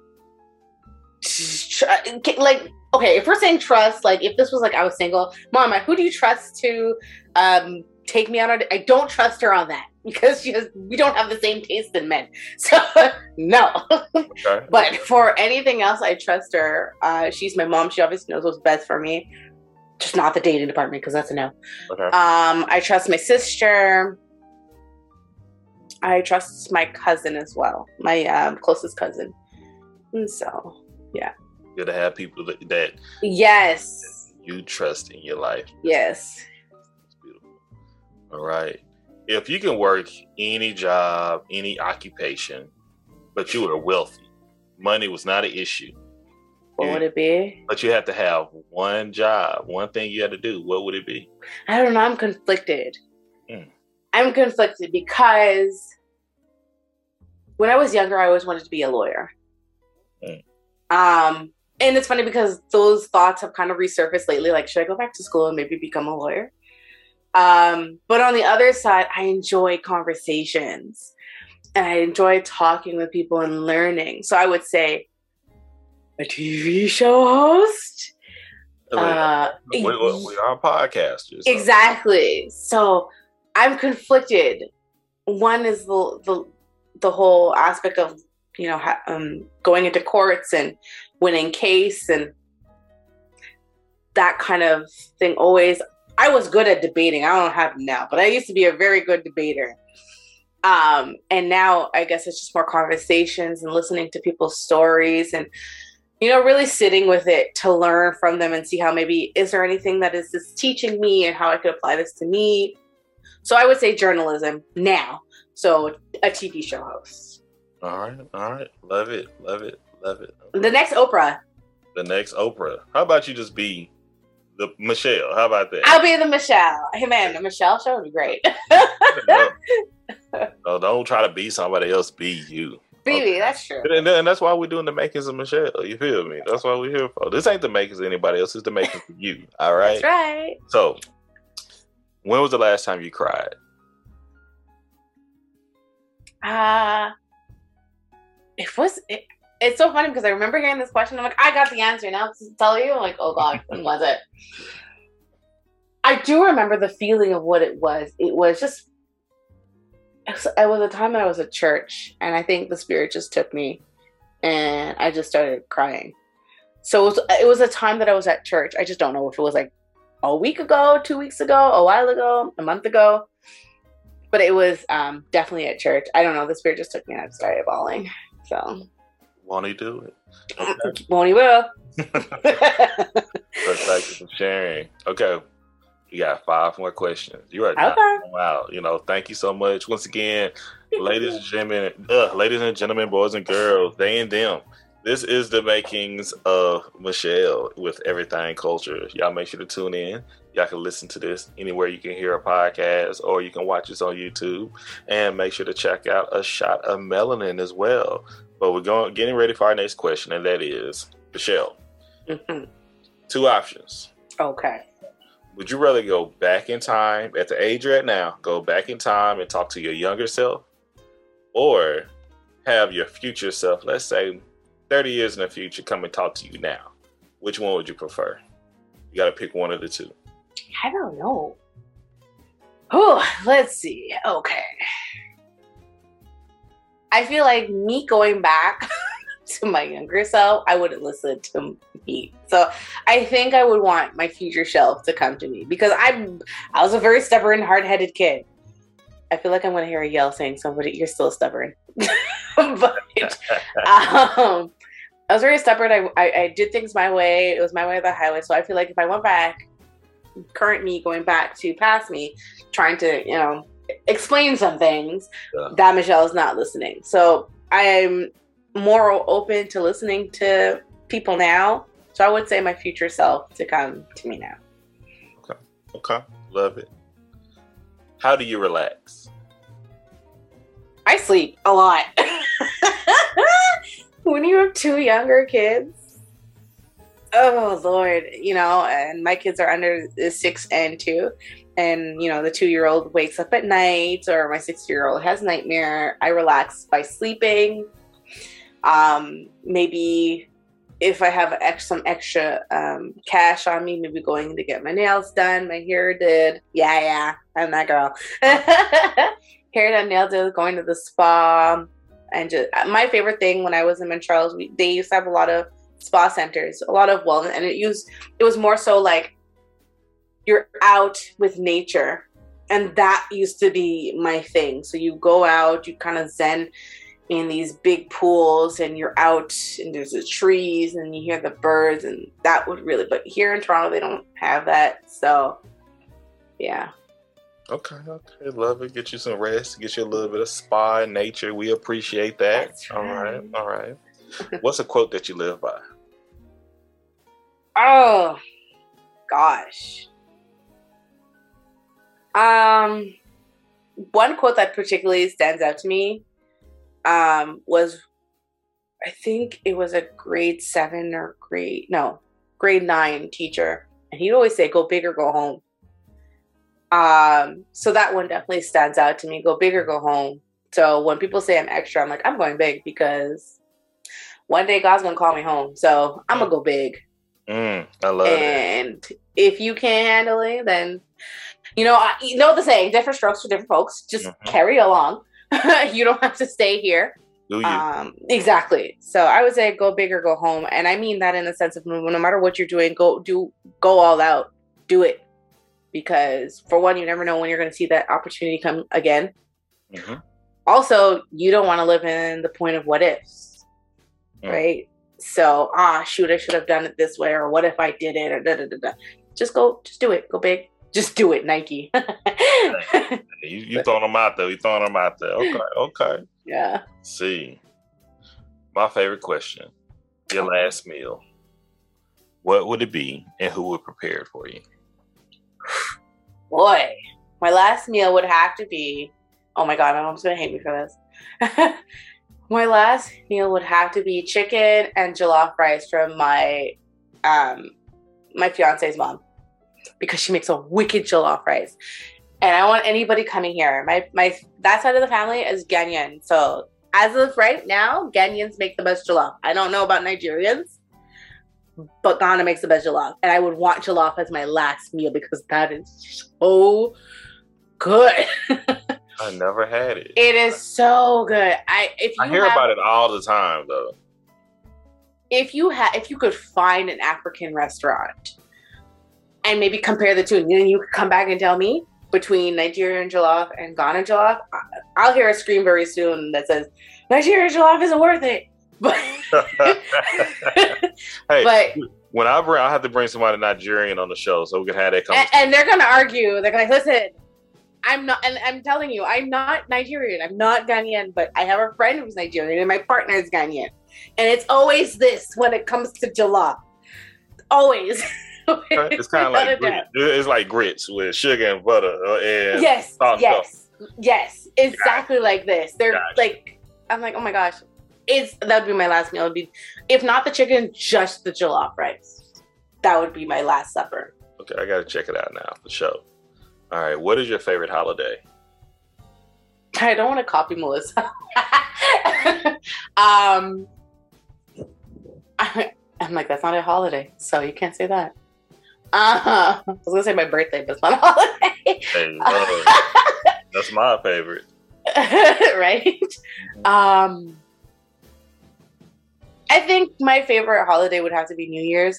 B: like okay. If we're saying trust, like if this was like I was single, Mama, who do you trust to um, take me on? I don't trust her on that because she has, we don't have the same taste in men. So no. Okay. but for anything else, I trust her. Uh, she's my mom. She obviously knows what's best for me. Just not the dating department because that's a no. Okay. Um, I trust my sister. I trust my cousin as well, my um, closest cousin. And so, yeah.
C: Good to have people that, that
B: yes
C: you trust in your life.
B: Yes. That's beautiful.
C: All right if you can work any job, any occupation, but you were wealthy, money was not an issue.
B: What you, would it be?
C: But you have to have one job, one thing you had to do. What would it be?
B: I don't know. I'm conflicted. Mm. I'm conflicted because when I was younger, I always wanted to be a lawyer. Mm. Um, and it's funny because those thoughts have kind of resurfaced lately. Like, should I go back to school and maybe become a lawyer? Um, but on the other side, I enjoy conversations and I enjoy talking with people and learning. So I would say a TV show host.
C: Uh, we, we, we are podcasters.
B: So. Exactly. So I'm conflicted. One is the the, the whole aspect of you know ha- um, going into courts and winning case and that kind of thing always I was good at debating. I don't have now, but I used to be a very good debater. Um, and now I guess it's just more conversations and listening to people's stories and you know really sitting with it to learn from them and see how maybe is there anything that is this teaching me and how I could apply this to me. So I would say journalism now. So a TV show host.
C: All right, all right, love it, love it, love it.
B: The next Oprah.
C: The next Oprah. How about you just be the Michelle. How about that?
B: I'll be the Michelle. Hey man, the Michelle show would be great.
C: no, don't try to be somebody else. Be you.
B: Be okay. that's true.
C: And, and, that's why we're doing the makings of Michelle. You feel me? That's why we're here for. This ain't the makings of anybody else. It's the makings of you. All right.
B: That's right.
C: So, when was the last time you cried?
B: Uh it was it, it's so funny because I remember hearing this question. I'm like, I got the answer now to tell you. I'm like, oh god, when was it? I do remember the feeling of what it was. It was just, it was a time that I was at church, and I think the spirit just took me, and I just started crying. So it was, it was a time that I was at church. I just don't know if it was like a week ago, two weeks ago, a while ago, a month ago, but it was um, definitely at church. I don't know. The spirit just took me and I started bawling. So
C: won't he do it?
B: Okay. Won't he will.
C: thank you for sharing. Okay. We got five more questions. You are okay. wow. You know, thank you so much. Once again, ladies and gentlemen, uh, ladies and gentlemen, boys and girls, they and them. This is the makings of Michelle with Everything Culture. Y'all make sure to tune in. Y'all can listen to this anywhere you can hear a podcast or you can watch this on YouTube. And make sure to check out A Shot of Melanin as well. But we're going getting ready for our next question, and that is Michelle. Mm-hmm. Two options.
B: Okay.
C: Would you rather go back in time at the age you're at now, go back in time and talk to your younger self, or have your future self, let's say 30 years in the future, come and talk to you now? Which one would you prefer? You got to pick one of the two.
B: I don't know. Oh, let's see. Okay. I feel like me going back to my younger self, I wouldn't listen to me. So I think I would want my future self to come to me because I'm I was a very stubborn, hard headed kid. I feel like I'm gonna hear a yell saying somebody, you're still stubborn. but um, I was very stubborn. I, I, I did things my way. It was my way or the highway. So I feel like if I went back, current me going back to past me, trying to you know explain some things, yeah. that Michelle is not listening. So I'm more open to listening to people now. So I would say my future self to come to me now.
C: Okay. Okay. Love it. How do you relax?
B: I sleep a lot. when you have two younger kids, oh Lord, you know, and my kids are under six and two, and you know, the two year old wakes up at night, or my six year old has nightmare. I relax by sleeping. Um, maybe if I have ex- some extra um, cash on me, maybe going to get my nails done, my hair did. Yeah, yeah, I'm that girl. hair done, nails did, going to the spa, and just my favorite thing when I was in Montreal, we, they used to have a lot of spa centers, a lot of wellness, and it used it was more so like you're out with nature, and that used to be my thing. So you go out, you kind of zen in these big pools and you're out and there's the trees and you hear the birds and that would really but here in Toronto they don't have that. So yeah.
C: Okay okay. Love it. Get you some rest get you a little bit of spa and nature. We appreciate that. All right. all right. What's a quote that you live by?
B: Oh gosh um one quote that particularly stands out to me um, was I think it was a grade seven or grade no grade nine teacher, and he'd always say, "Go big or go home." Um, so that one definitely stands out to me. Go big or go home. So when people say I'm extra, I'm like, I'm going big because one day God's gonna call me home. So I'm gonna go big.
C: Mm, I love
B: and it. And if you can't handle it, then you know, I, you know the saying: different strokes for different folks. Just mm-hmm. carry along. you don't have to stay here.
C: Um,
B: exactly. So I would say go big or go home, and I mean that in the sense of no matter what you're doing, go do go all out, do it, because for one, you never know when you're going to see that opportunity come again. Mm-hmm. Also, you don't want to live in the point of what ifs, mm. right? So ah, shoot, I should have done it this way, or what if I did it, or da da da da. Just go, just do it. Go big, just do it, Nike.
C: you you throwing them out there. You throwing them out there. Okay, okay.
B: Yeah.
C: see, my favorite question: Your last meal. What would it be, and who would prepare it for you?
B: Boy, my last meal would have to be. Oh my god, my mom's gonna hate me for this. my last meal would have to be chicken and jollof rice from my um my fiance's mom because she makes a wicked jollof rice. And I want anybody coming here. My my that side of the family is Ghanaian. So as of right now, Ghanaians make the best jollof. I don't know about Nigerians, but Ghana makes the best jollof. And I would want jollof as my last meal because that is so good.
C: I never had it.
B: It is so good. I if
C: I hear have, about it all the time though.
B: If you had if you could find an African restaurant and maybe compare the two. And then you could come back and tell me between Nigerian jollof and Ghana jollof. I'll hear a scream very soon that says Nigerian jollof isn't worth it. But
C: hey, but when I bring, I have to bring somebody Nigerian on the show so we can have that
B: conversation. And, and they're gonna argue. They're gonna listen. I'm not, and I'm telling you, I'm not Nigerian. I'm not Ghanaian, but I have a friend who's Nigerian, and my partner is Ghanaian. And it's always this when it comes to jollof. Always.
C: it's kind of like grits. it's like grits with sugar and butter uh, and
B: yes, yes, yes, exactly like this. They're gotcha. like, I'm like, oh my gosh, it's that would be my last meal. It'd be if not the chicken, just the jollof rice. That would be my last supper.
C: Okay, I gotta check it out now for sure. All right, what is your favorite holiday?
B: I don't want to copy Melissa. um, I, I'm like, that's not a holiday, so you can't say that. Uh-huh. I was gonna say my birthday, but it's not a holiday. Hey,
C: uh, that's my favorite.
B: right? Um I think my favorite holiday would have to be New Year's.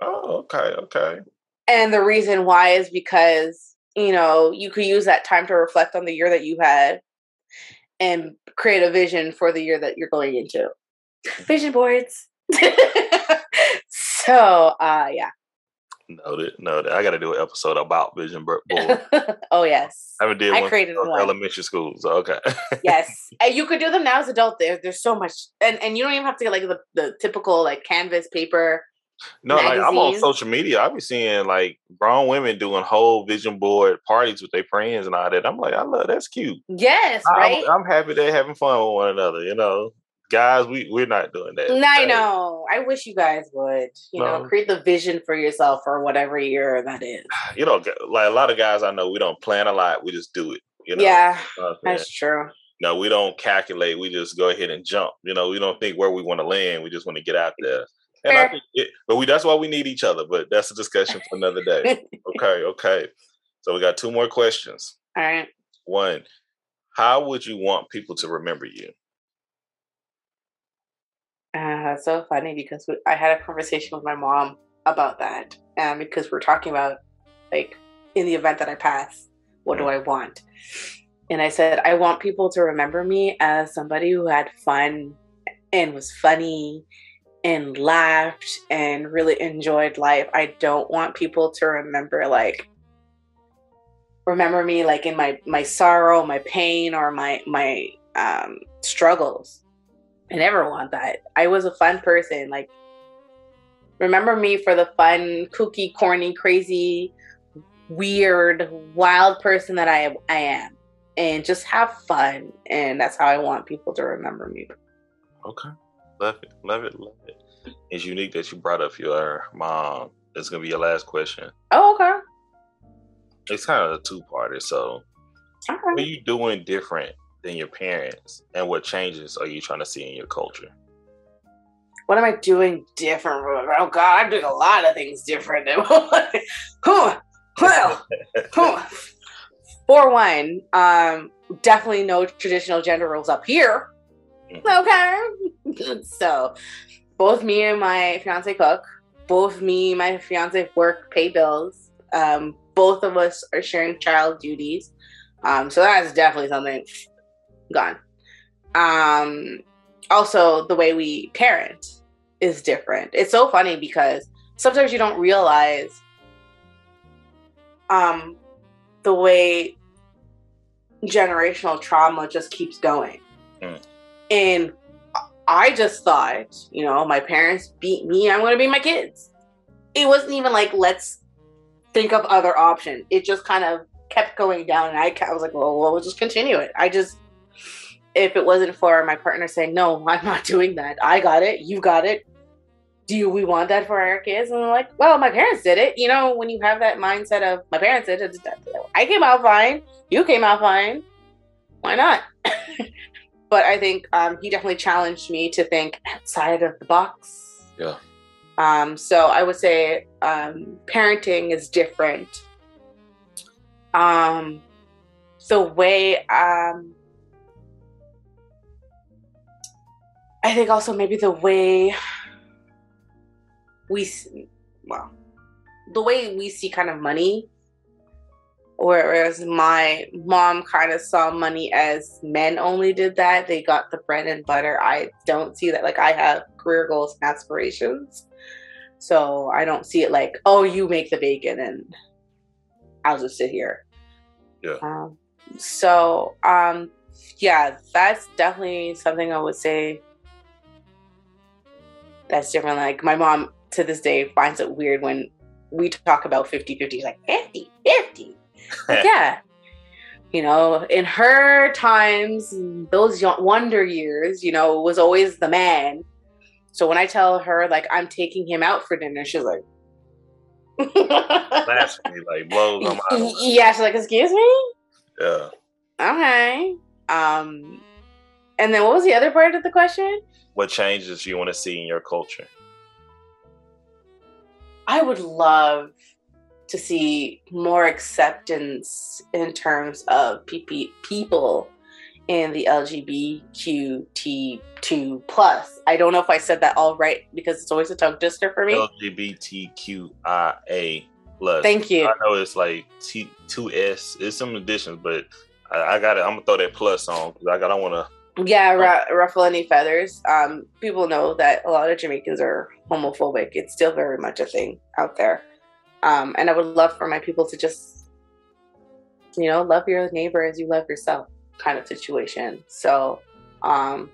C: Oh, okay, okay.
B: And the reason why is because, you know, you could use that time to reflect on the year that you had and create a vision for the year that you're going into. Vision boards. so, uh, yeah.
C: Noted, noted. I got to do an episode about vision board.
B: oh yes,
C: I haven't did I one created one. elementary school. So okay.
B: yes, and you could do them now as adult. There, there's so much, and and you don't even have to get like the, the typical like canvas paper.
C: No, magazines. like I'm on social media. I be seeing like grown women doing whole vision board parties with their friends and all that. I'm like, I love that's cute.
B: Yes, right.
C: I'm, I'm happy they're having fun with one another. You know guys, we we're not doing that.
B: No, I know. I wish you guys would. You no. know, create the vision for yourself for whatever year that is.
C: You know, like a lot of guys I know, we don't plan a lot. We just do it. You know.
B: Yeah, that's true.
C: No, we don't calculate. We just go ahead and jump. You know, we don't think where we want to land. We just want to get out there. And Fair. I think, it, but we that's why we need each other. But that's a discussion for another day. okay, okay. So we got two more questions.
B: All right.
C: One, how would you want people to remember you?
B: Uh, so funny because we, I had a conversation with my mom about that, um, because we're talking about like in the event that I pass, what do I want? And I said I want people to remember me as somebody who had fun and was funny and laughed and really enjoyed life. I don't want people to remember like remember me like in my my sorrow, my pain or my my um struggles. I never want that. I was a fun person. Like, remember me for the fun, kooky, corny, crazy, weird, wild person that I I am, and just have fun. And that's how I want people to remember me.
C: Okay, love it, love it, love it. It's unique that you brought up your mom. It's gonna be your last question.
B: Oh, okay.
C: It's kind of a two-parter. So, okay. what are you doing different than your parents, and what changes are you trying to see in your culture?
B: What am I doing different? Oh God, I'm doing a lot of things different. Than. Well, for one, um, definitely no traditional gender roles up here. Mm-hmm. Okay, so both me and my fiance cook. Both me and my fiance work, pay bills. Um, both of us are sharing child duties. Um, so that's definitely something gone. Um, also, the way we parent is different. It's so funny because sometimes you don't realize um, the way generational trauma just keeps going. Mm. And I just thought, you know, my parents beat me, I'm going to beat my kids. It wasn't even like, let's think of other options. It just kind of kept going down. And I, I was like, well, we'll just continue it. I just if it wasn't for my partner saying, no, I'm not doing that. I got it. You got it. Do we want that for our kids? And I'm like, well, my parents did it. You know, when you have that mindset of my parents did it, I came out fine. You came out fine. Why not? but I think um, he definitely challenged me to think outside of the box.
C: Yeah.
B: Um, so I would say um, parenting is different. Um, the way um, I think also maybe the way we, well, the way we see kind of money, whereas my mom kind of saw money as men only did that. They got the bread and butter. I don't see that. Like I have career goals and aspirations. So I don't see it like, oh, you make the bacon and I'll just sit here.
C: Yeah.
B: Um, so, um, yeah, that's definitely something I would say that's different. Like my mom to this day finds it weird when we talk about 50 50. She's like, 50 50. Yeah. You know, in her times, those wonder years, you know, was always the man. So when I tell her, like, I'm taking him out for dinner, she's like,
C: blasphemy, like blows
B: on my Yeah, she's like, excuse me?
C: Yeah.
B: Okay. Um, and then what was the other part of the question?
C: what changes you want to see in your culture?
B: I would love to see more acceptance in terms of PP, people in the LGBTQ2 plus. I don't know if I said that all right because it's always a tongue twister for me.
C: LGBTQIA plus.
B: Thank you.
C: I know it's like T two S. It's some additions, but I, I got it. I'm gonna throw that plus on because I got. I want to
B: Yeah, oh. ruffle any feathers. Um, people know that a lot of Jamaicans are homophobic. It's still very much a thing out there. Um, and I would love for my people to just, you know, love your neighbor as you love yourself, kind of situation. So, um,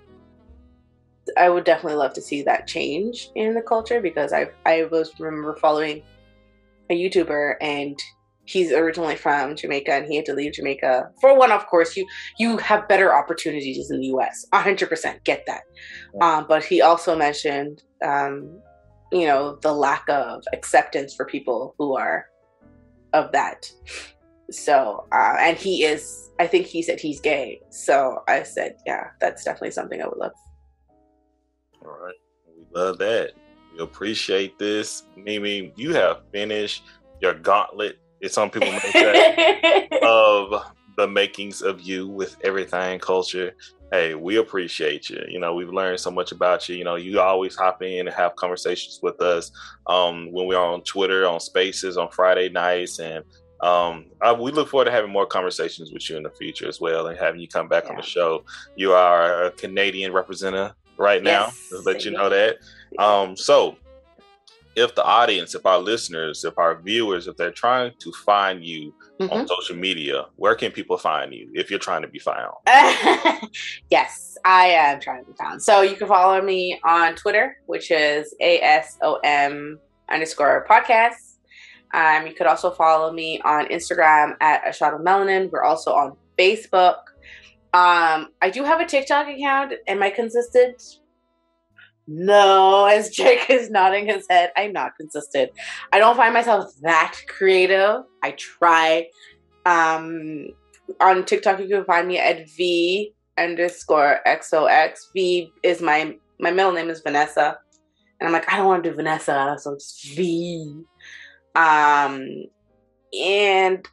B: I would definitely love to see that change in the culture because I I was remember following a YouTuber and he's originally from Jamaica and he had to leave Jamaica. For one, of course, you you have better opportunities in the US. 100% get that. Um, but he also mentioned, um, you know, the lack of acceptance for people who are of that. So, uh, and he is, I think he said he's gay. So I said, yeah, that's definitely something I would love.
C: All right. We love that. We appreciate this. Mimi, you have finished your gauntlet some people may say, of the makings of you with everything culture. Hey, we appreciate you. You know, we've learned so much about you. You know, you always hop in and have conversations with us um, when we're on Twitter, on Spaces, on Friday nights, and um, I, we look forward to having more conversations with you in the future as well, and having you come back yeah. on the show. You are a Canadian representative right now. Yes, let you know that. Um, so if the audience, if our listeners, if our viewers, if they're trying to find you mm-hmm. on social media, where can people find you if you're trying to be found?
B: yes, I am trying to be found. So you can follow me on Twitter, which is ASOM underscore podcast. Um, you could also follow me on Instagram at a shot of melanin. We're also on Facebook. Um, I do have a TikTok account. Am I consistent? No, as Jake is nodding his head, I'm not consistent. I don't find myself that creative. I try. Um, on TikTok, you can find me at V underscore XOX. V is my my middle name is Vanessa, and I'm like I don't want to do Vanessa, so it's V. Um, and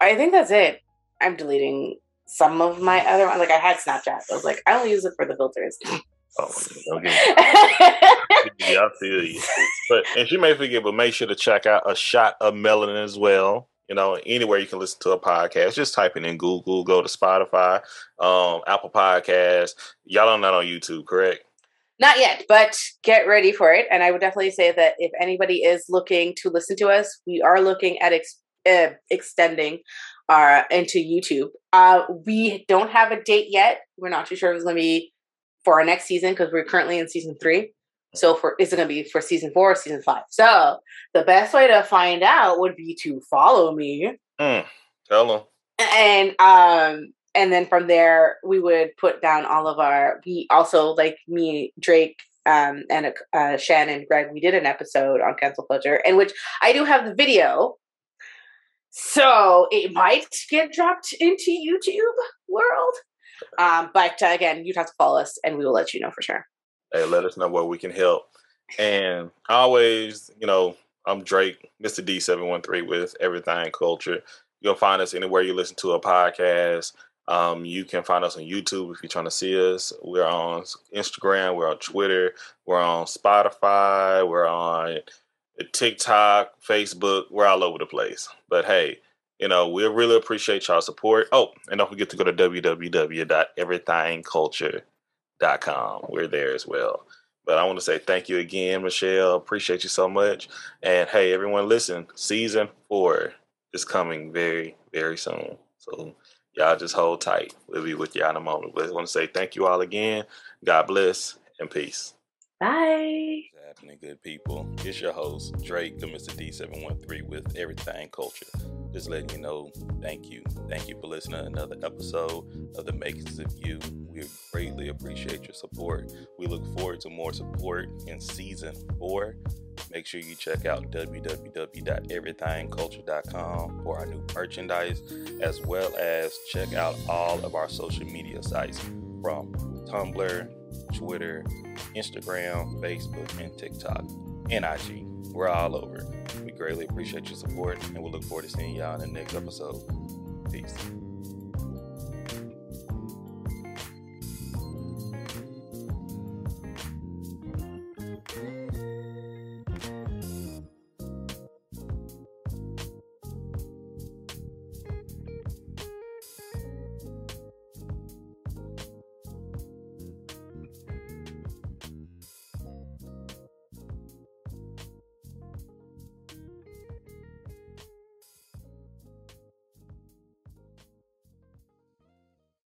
B: I think that's it. I'm deleting some of my other. Like I had Snapchat. I was like, I only use it for the filters. Oh, okay.
C: yeah, I feel you. But and she may forget, but make sure to check out a shot of melanin as well. You know, anywhere you can listen to a podcast, just type it in Google, go to Spotify, um, Apple Podcasts. Y'all are not on YouTube, correct?
B: Not yet, but get ready for it. And I would definitely say that if anybody is looking to listen to us, we are looking at ex- uh, extending our into YouTube. Uh, we don't have a date yet. We're not too sure if it's going to be for our next season because we're currently in season three. So for is it going to be for season four or season five? So the best way to find out would be to follow me.
C: Mm, tell them.
B: And um and then from there we would put down all of our. We also like me, Drake, um, and uh, Shannon, Greg. We did an episode on cancel culture, in which I do have the video. So it might get dropped into YouTube world. Um, but uh, again, you'd have to follow us, and we will let you know for sure.
C: Hey, let us know where we can help. And always, you know, I'm Drake, Mr. D713 with Everything Culture. You'll find us anywhere you listen to a podcast. Um, you can find us on YouTube if you're trying to see us. We're on Instagram, we're on Twitter, we're on Spotify, we're on TikTok, Facebook, we're all over the place. But hey, you know, we really appreciate y'all support. Oh, and don't forget to go to www.everythingculture.com. We're there as well. But I want to say thank you again, Michelle. Appreciate you so much. And hey, everyone, listen, season four is coming very, very soon. So y'all just hold tight. We'll be with y'all in a moment. But I want to say thank you all again. God bless and peace.
B: Bye.
C: What's happening, good people? It's your host, Drake, the Mr. D713 with Everything Culture just letting you know thank you. Thank you for listening to another episode of The Makings of You. We greatly appreciate your support. We look forward to more support in season four. Make sure you check out www.everythingculture.com for our new merchandise, as well as check out all of our social media sites from Tumblr, Twitter, Instagram, Facebook, and TikTok, and IG. We're all over. We greatly appreciate your support and we look forward to seeing y'all in the next episode. Peace.